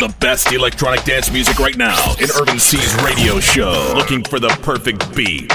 The best electronic dance music right now in Urban C's radio show. Looking for the perfect beat.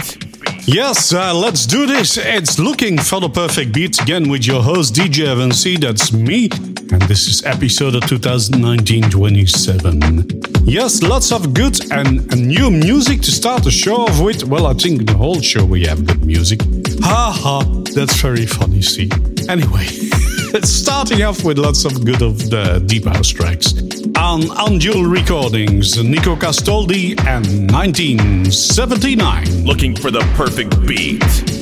Yes, uh, let's do this. It's Looking for the Perfect Beat again with your host DJ Evan C. That's me. And this is episode of 2019-27. Yes, lots of good and, and new music to start the show off with. Well, I think the whole show we have good music. Ha ha, that's very funny, see. Anyway. starting off with lots of good of the deep house tracks. On Undual Recordings, Nico Castoldi and 1979. Looking for the perfect beat.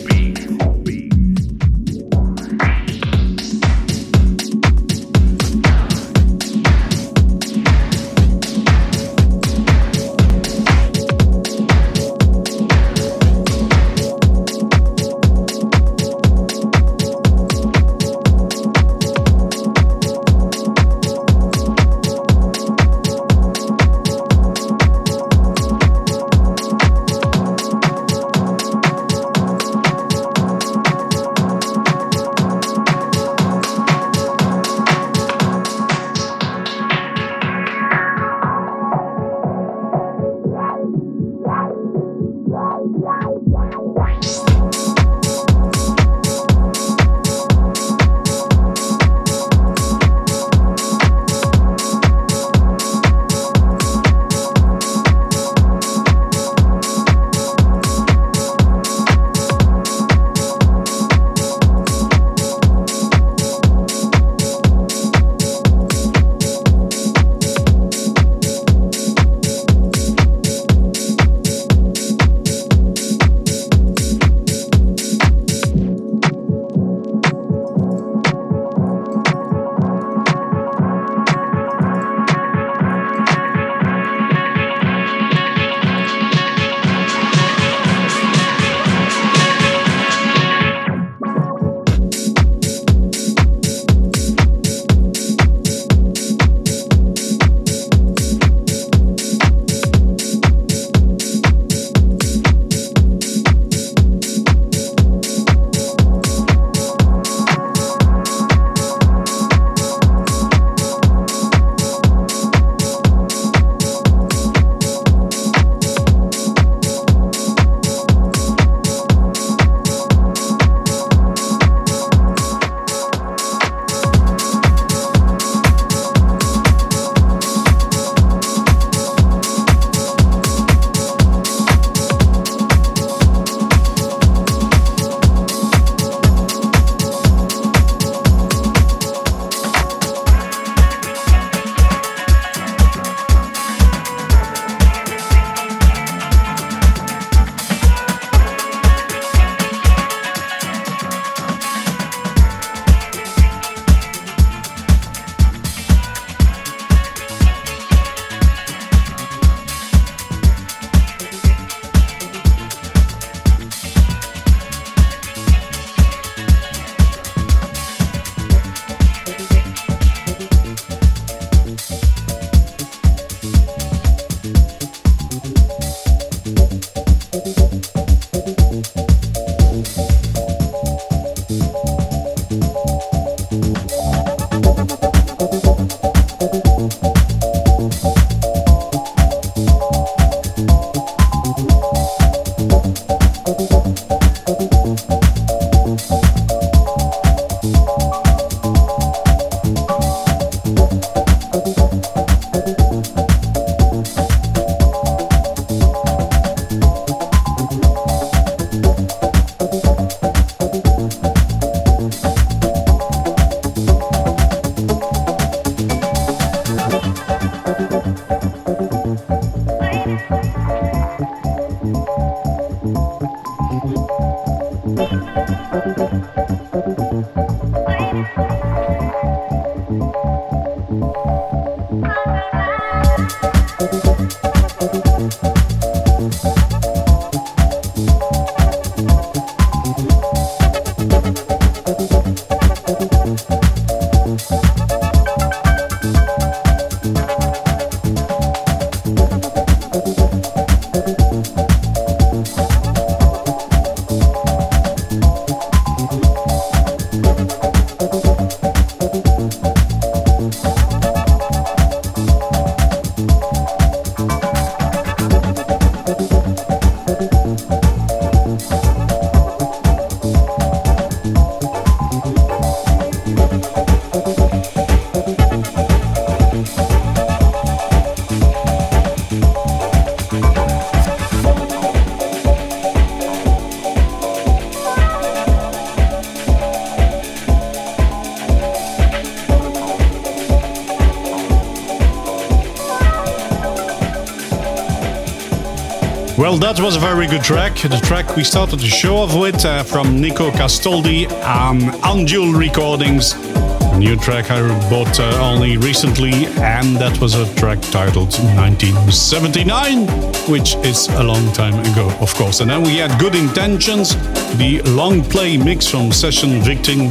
That was a very good track. The track we started the show off with uh, from Nico Castoldi on Anjul Recordings. New track I bought uh, only recently, and that was a track titled 1979, which is a long time ago, of course. And then we had Good Intentions, the long play mix from Session Victim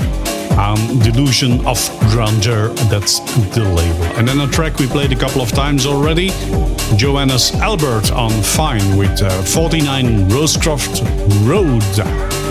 um, Delusion of Grandeur. That's the label. And then a track we played a couple of times already Johannes Albert on Fine with uh, 49 Rosecroft Road.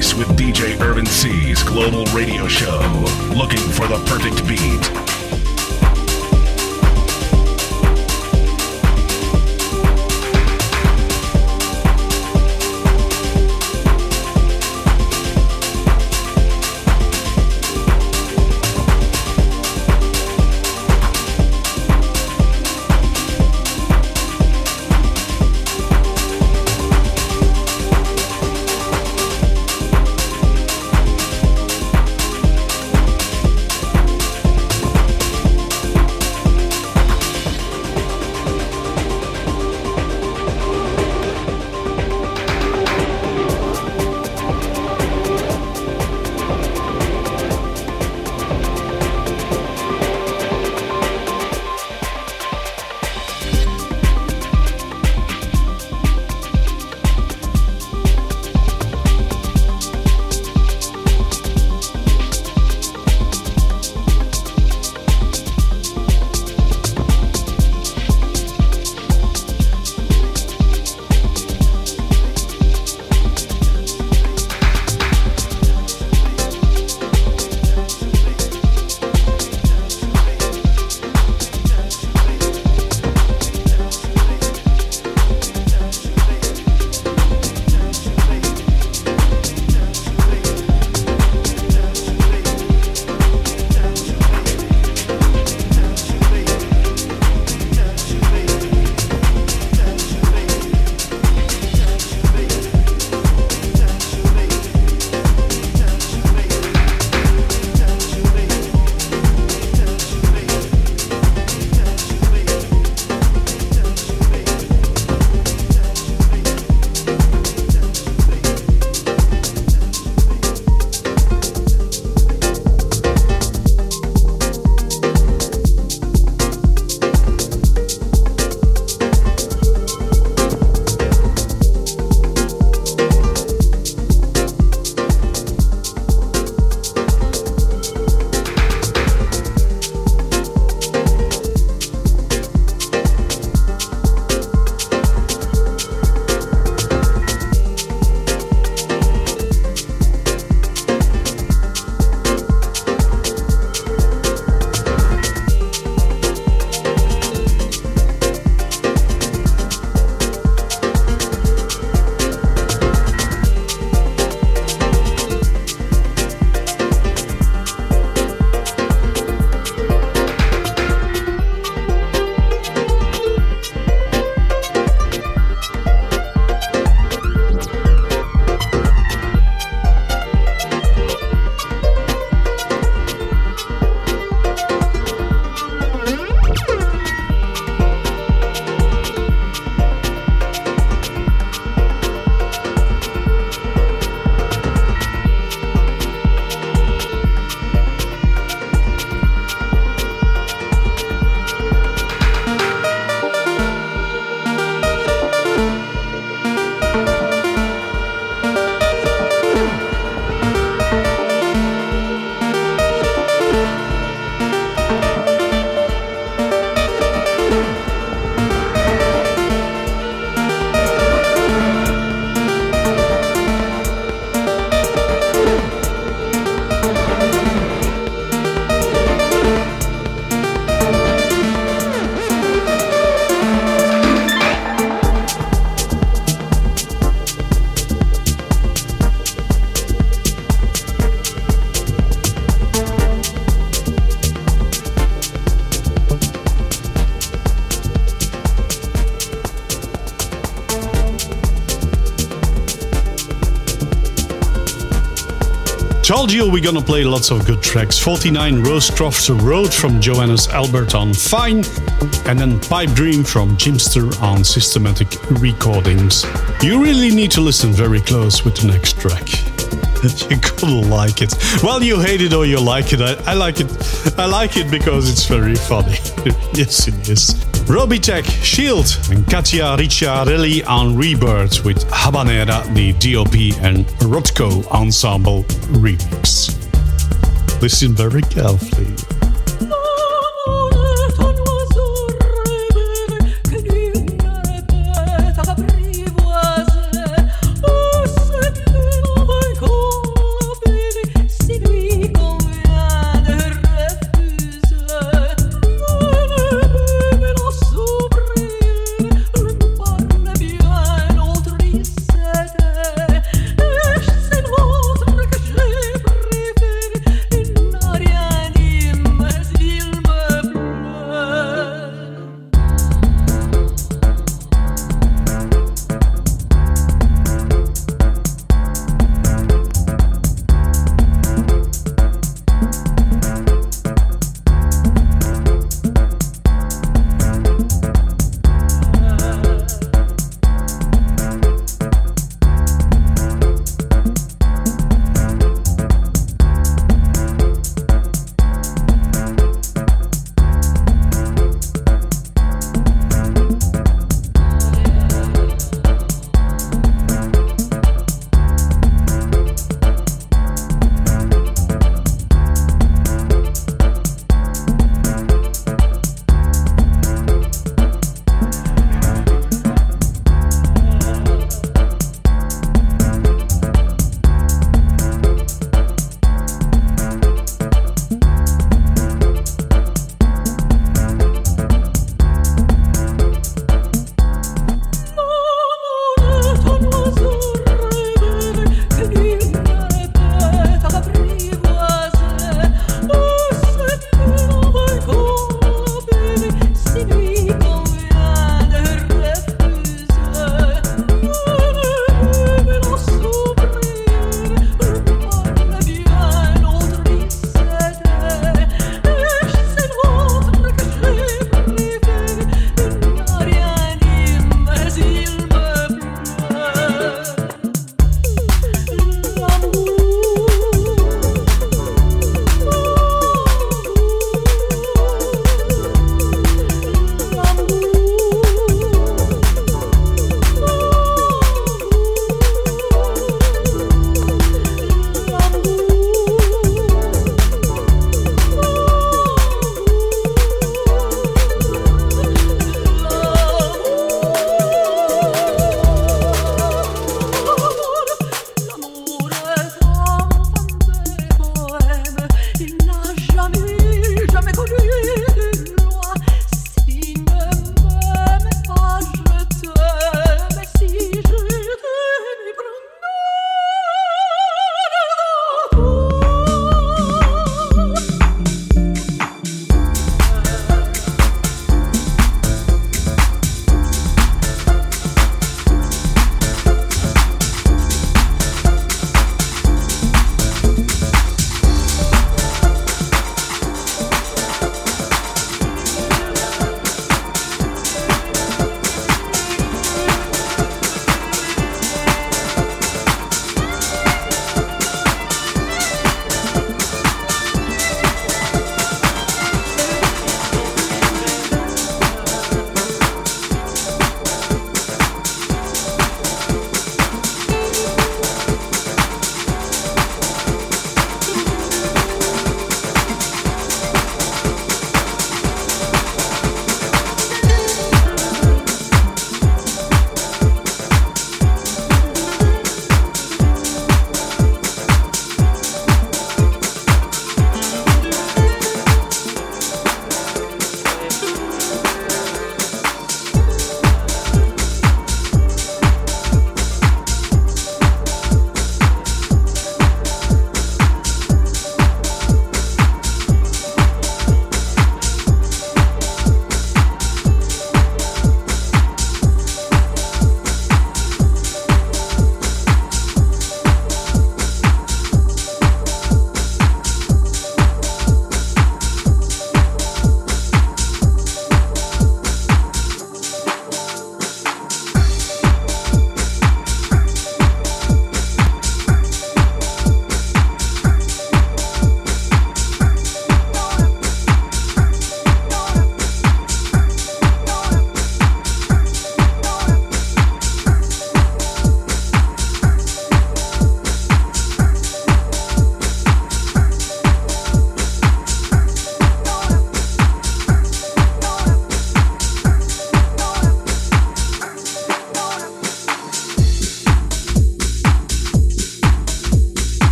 with DJ Urban C's Global Radio Show. Looking for the perfect beat. Told you we're gonna play lots of good tracks. 49 Rosecroft Road from Johannes Albert on Fine, and then Pipe Dream from Jimster on Systematic Recordings. You really need to listen very close with the next track. you gonna like it. Well, you hate it or you like it. I, I like it. I like it because it's very funny. yes, it is. Robitech, Shield, and Katia Ricciarelli on Rebirth with Habanera, the DOP and Rotko Ensemble remix. Listen very carefully.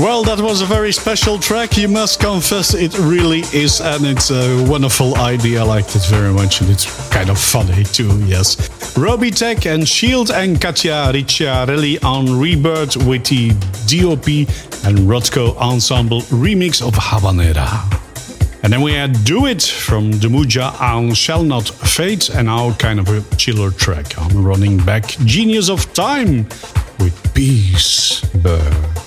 Well, that was a very special track. You must confess it really is, and it's a wonderful idea. I liked it very much, and it's kind of funny too, yes. Robbie Tech and Shield and Katia Ricciarelli on Rebirth with the DOP and Rodko Ensemble remix of Habanera. And then we had Do It from Demuja on Shall Not Fade, and now kind of a chiller track on Running Back Genius of Time with Peace Birds.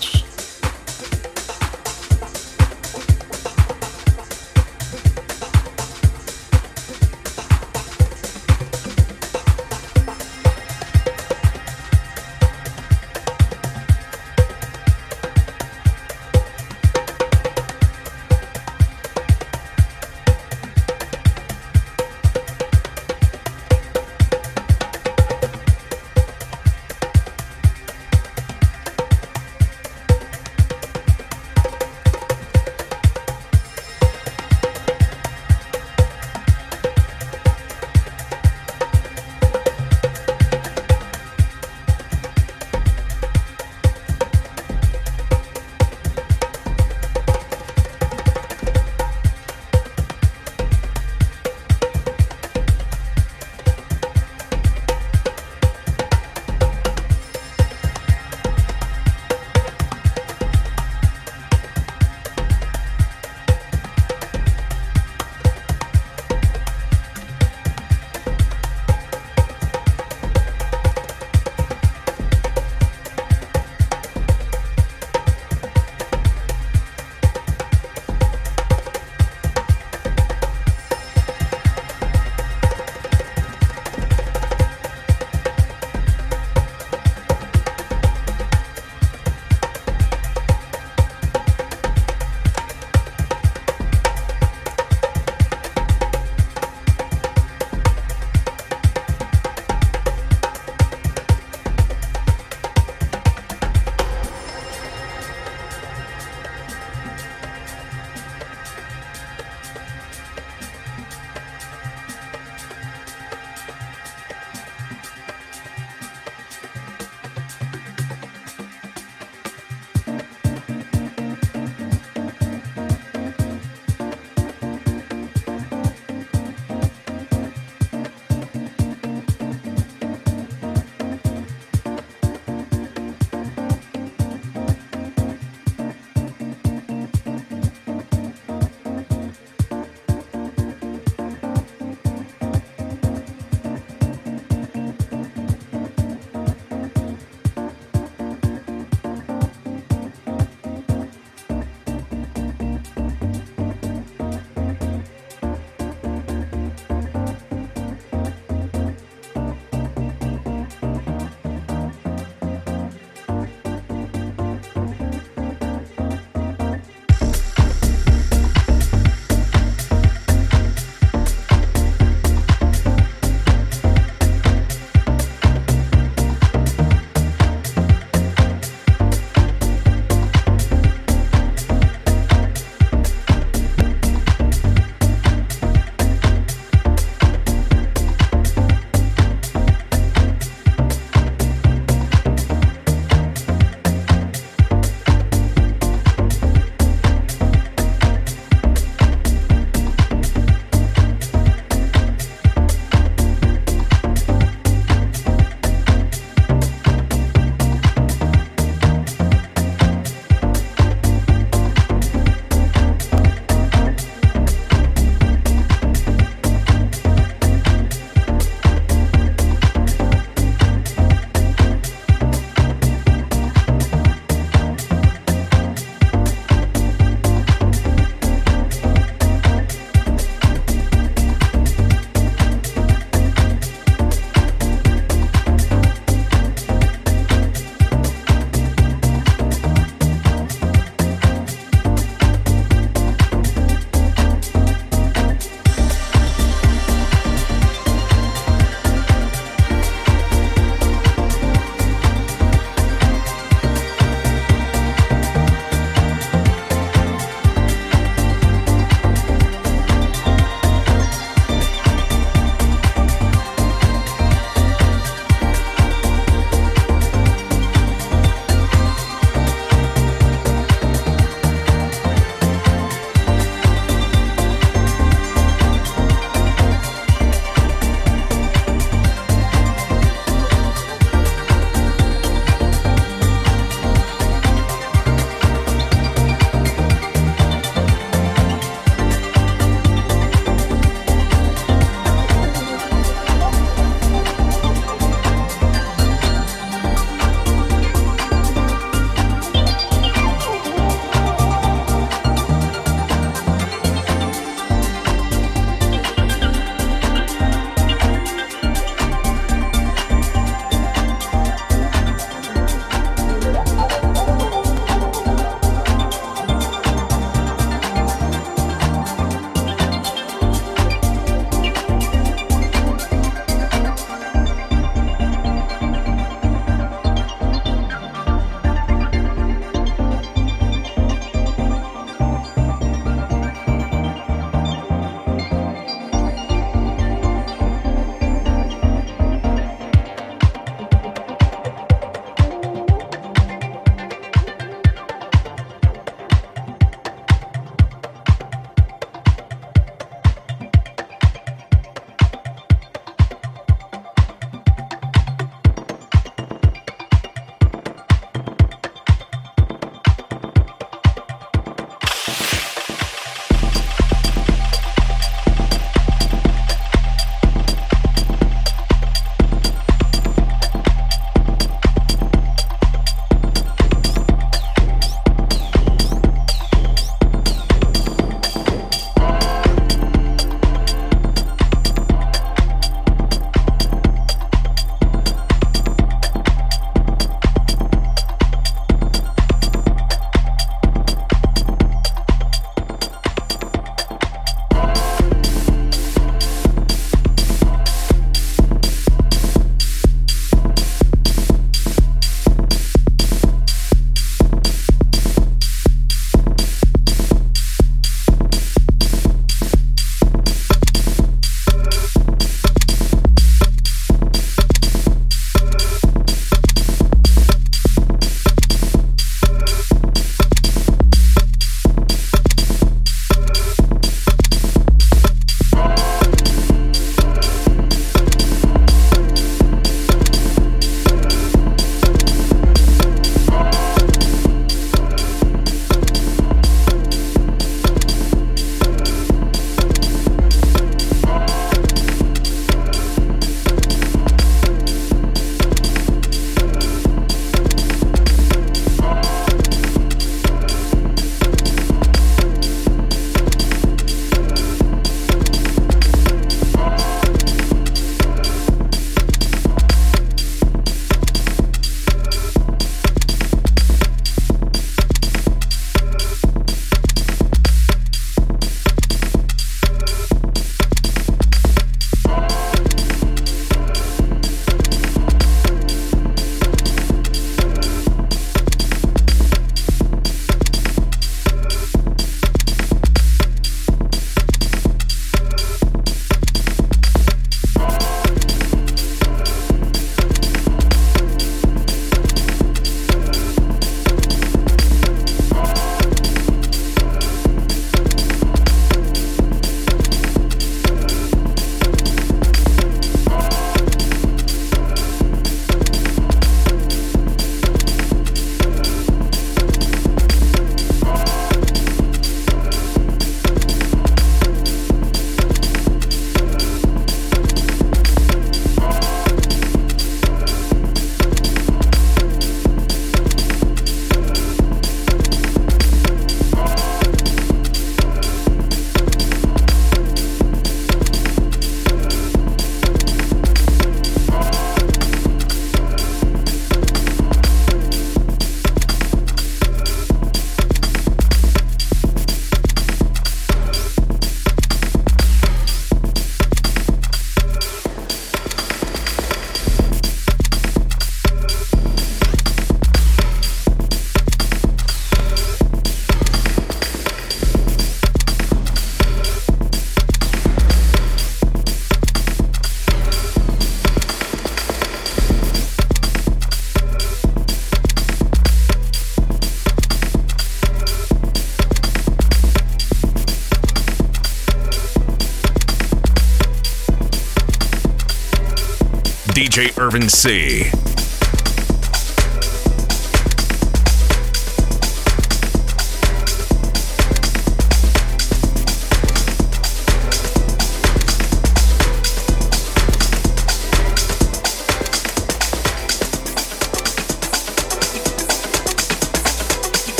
DJ Irvin C.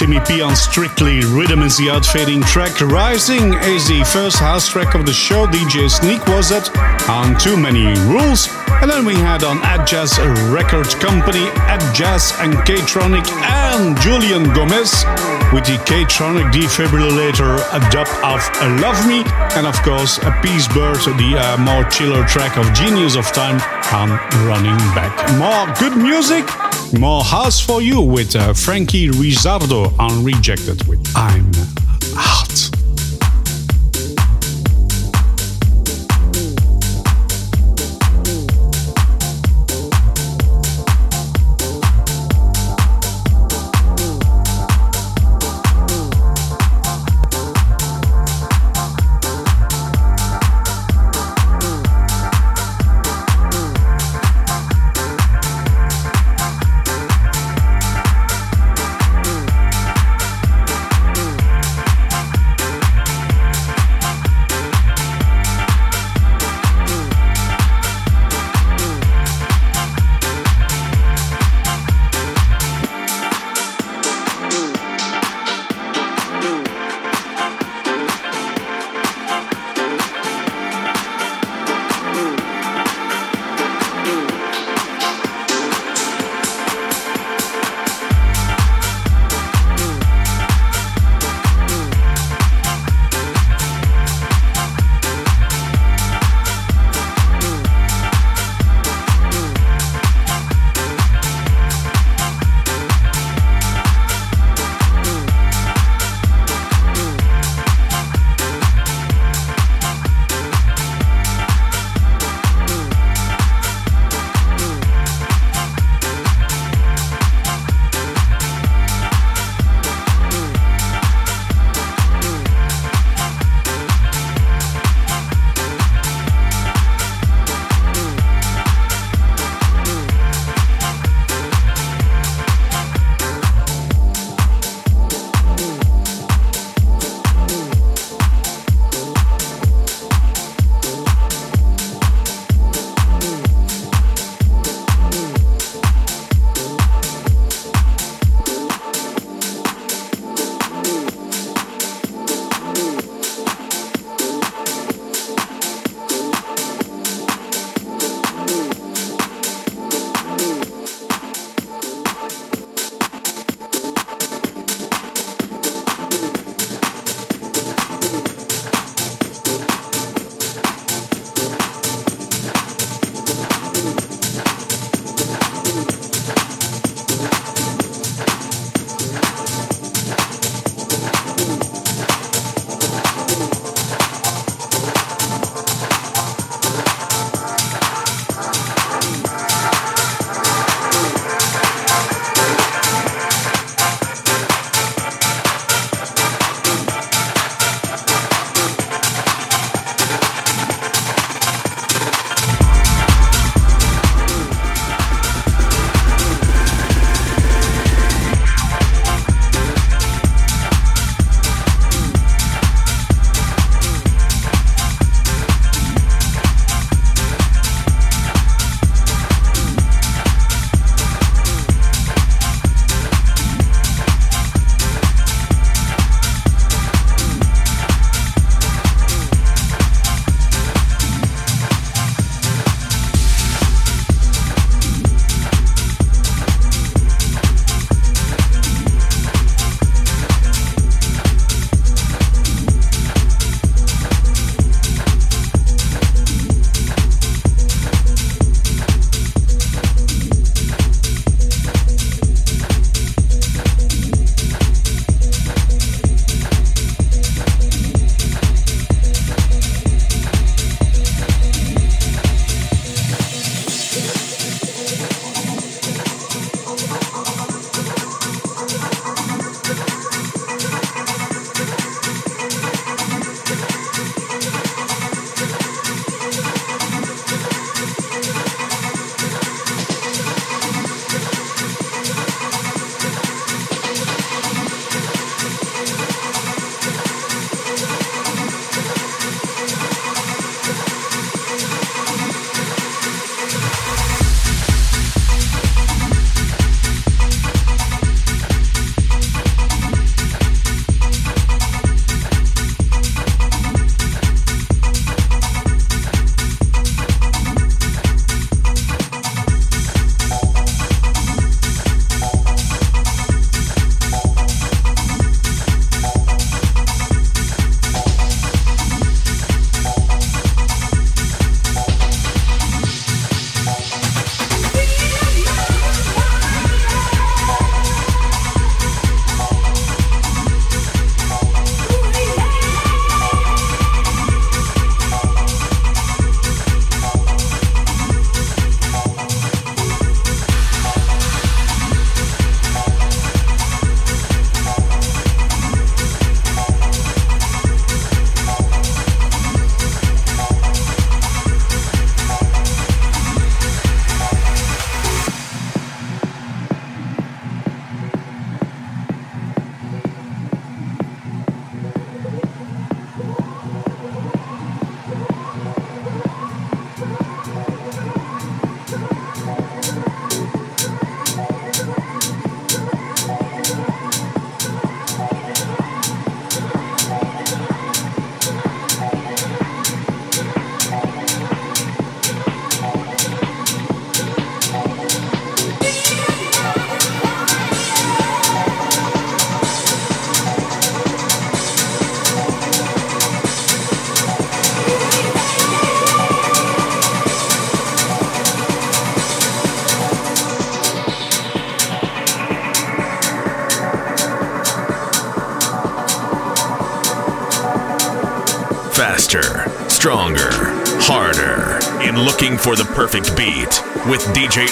Timmy P on Strictly Rhythm is the outfading track. Rising is the first house track of the show. DJ Sneak was it on Too Many Rules. And then we had on Ad Jazz Record Company, Ad Jazz and K-Tronic and Julian Gomez with the K-Tronic defibrillator, a dub of Love Me, and of course a Peace Bird, the uh, more chiller track of Genius of Time on Running Back. More good music, more house for you with uh, Franky Rizardo on Rejected with I'm Hot.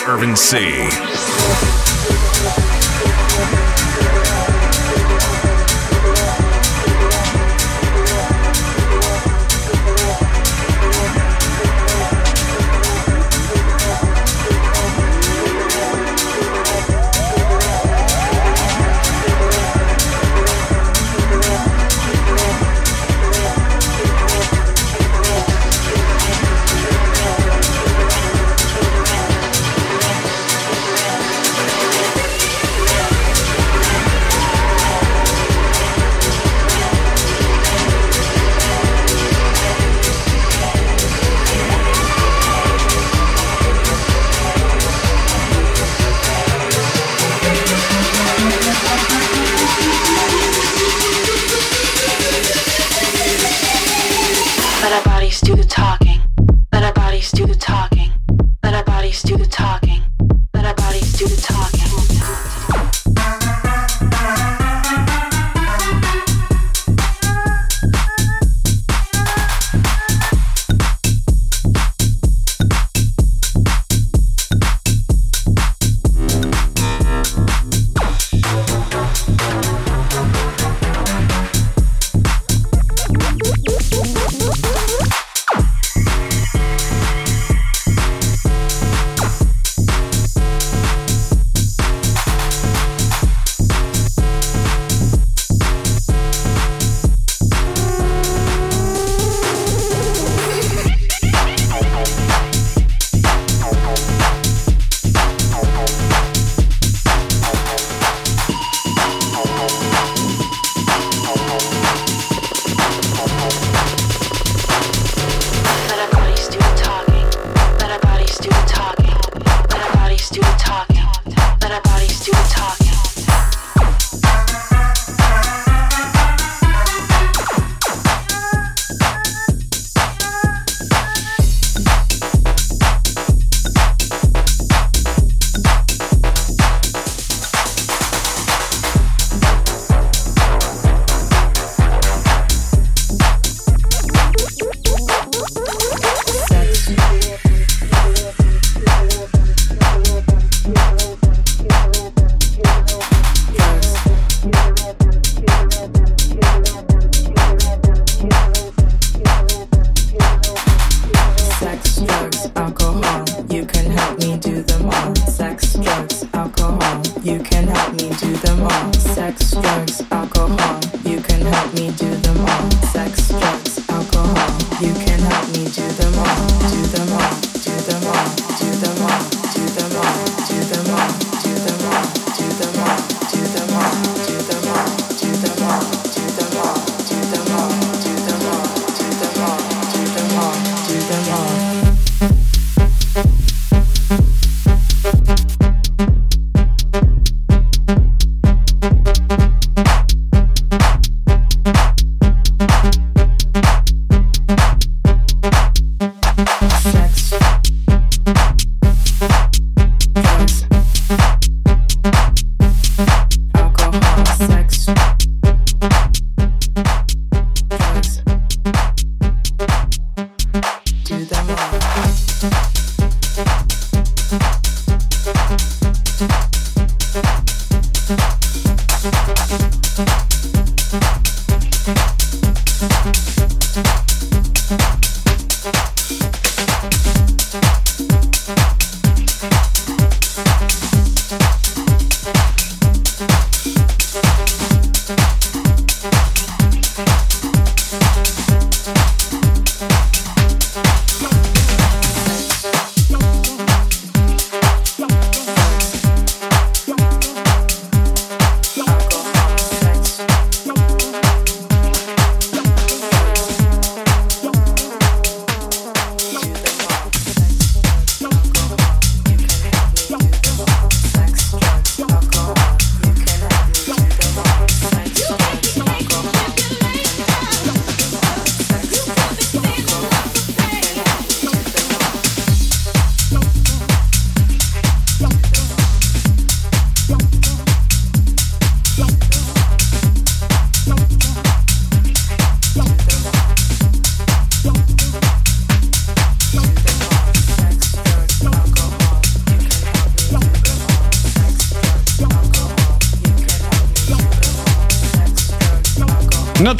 Irvin C.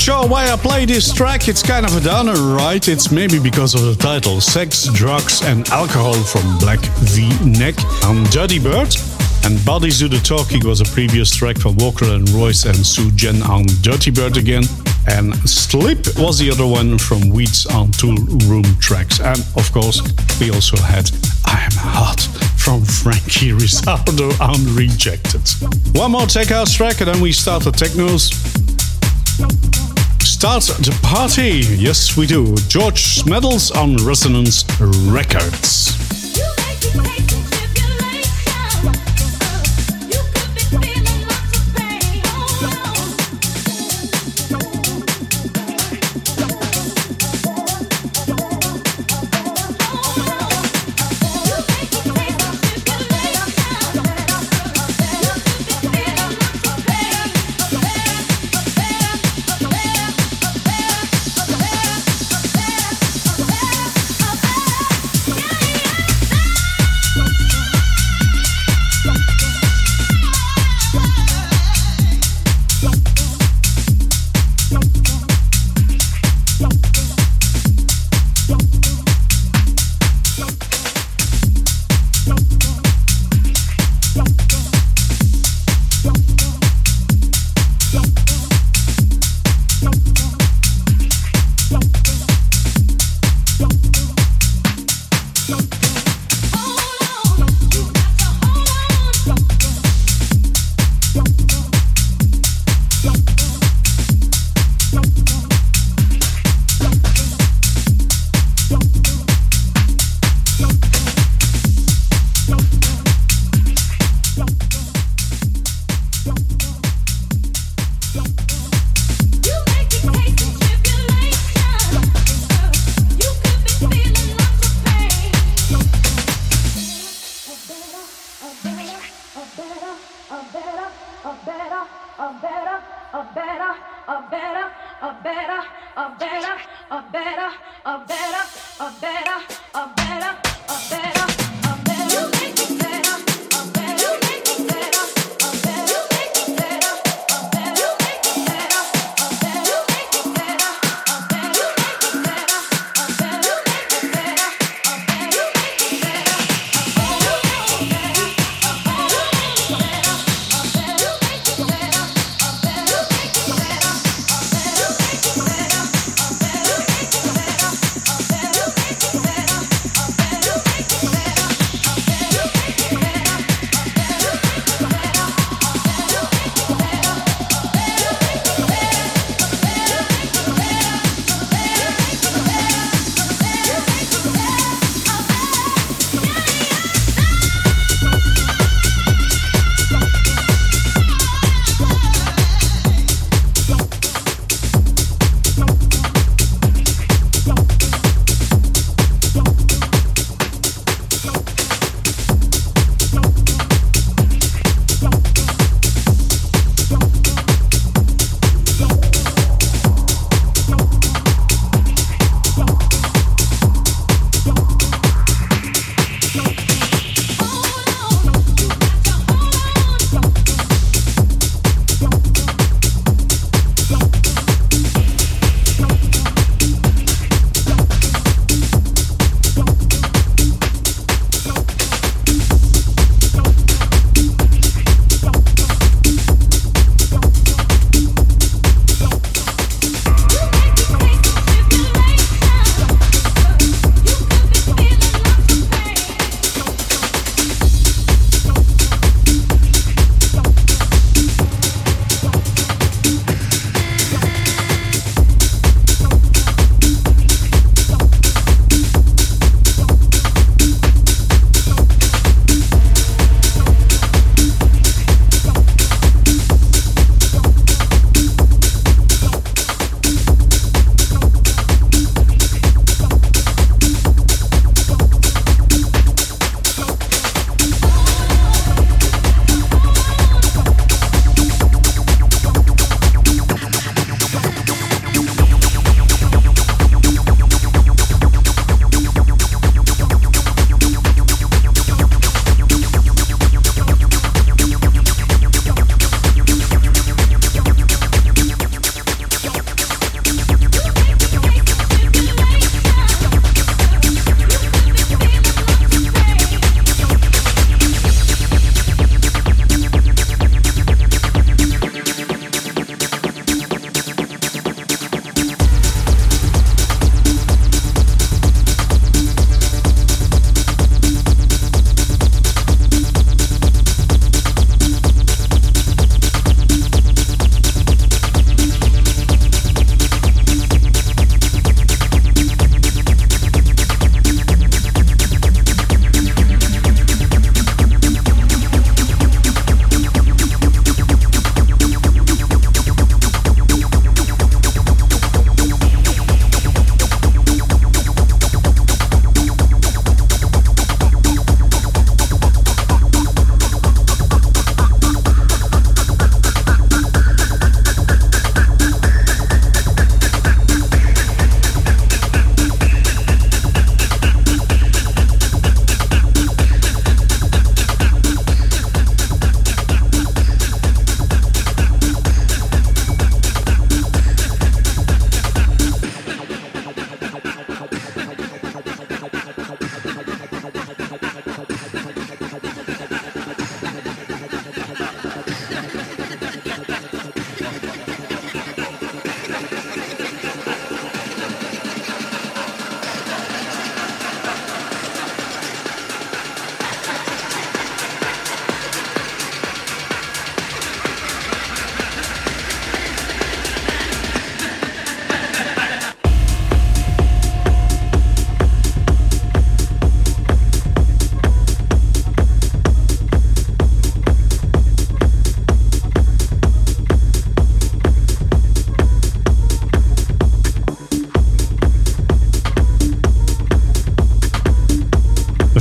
Sure why I play this track, it's kind of a downer, right? It's maybe because of the title Sex, Drugs and Alcohol from Black V Neck on Dirtybird. And Bodies Do the Talking was a previous track from Walker and Royce and Sue Jen on Dirtybird again. And Slip was the other one from Weeds on Tool Room Tracks. And of course, we also had I Am Hot from Franky Rizardo on Rejected. One more Tech House track and then we start the technos start the party. Yes, we do. George Smeddles on Resonance Records.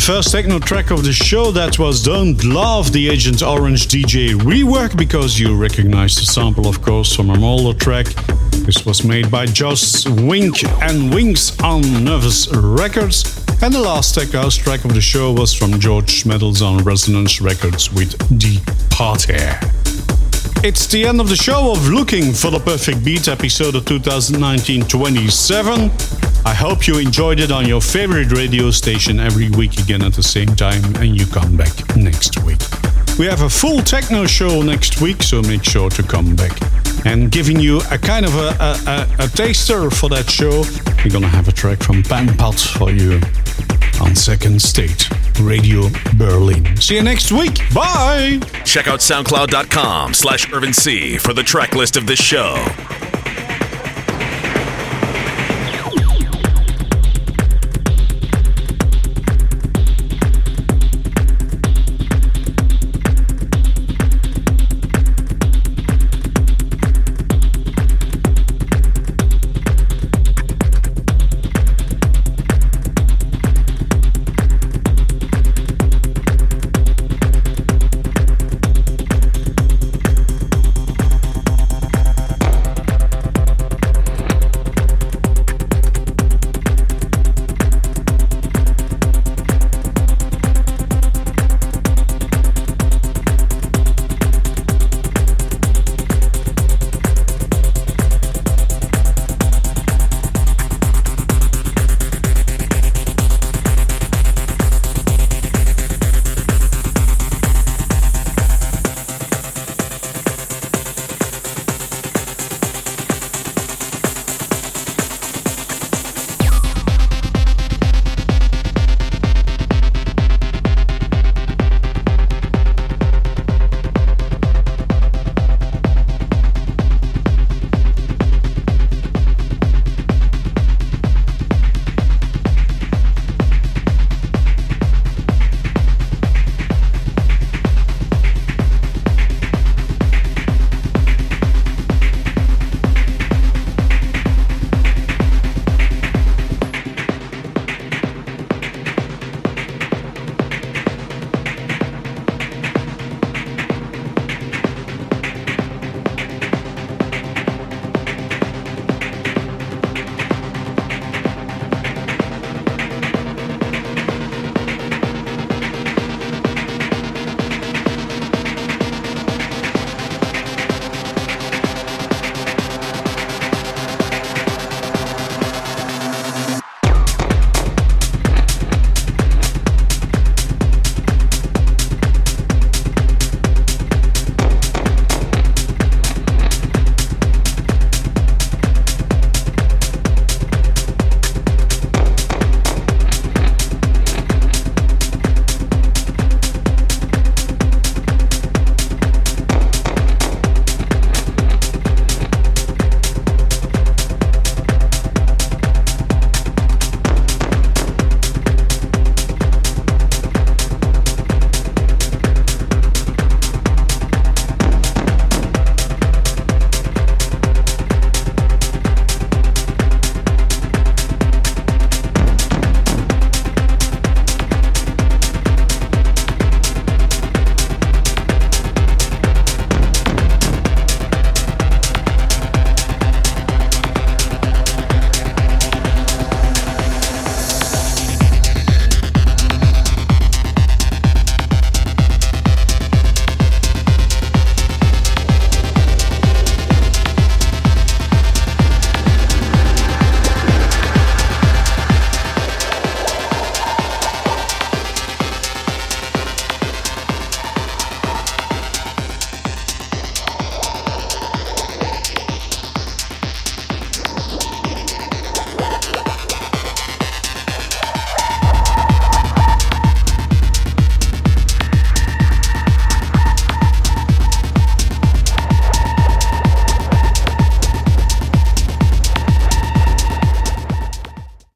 First techno track of the show that was Don't Love the Agent Orange DJ rework because you recognize the sample, of course, from a older track. This was made by Josh Wink and Winx on Nervous Records. And the last tech house track of the show was from George Smeddles on Resonance Records with Party. It's the end of the show of Looking for the Perfect Beat episode of 2019 27. I hope you enjoyed it on your favorite radio station every week again at the same time, and you come back next week. We have a full techno show next week, so make sure to come back. And giving you a kind of a, a, a, a taster for that show, we're gonna have a track from Pat for you on Second State, Radio Berlin. See you next week. Bye! Check out soundcloud.com slash Irvin C for the track list of this show.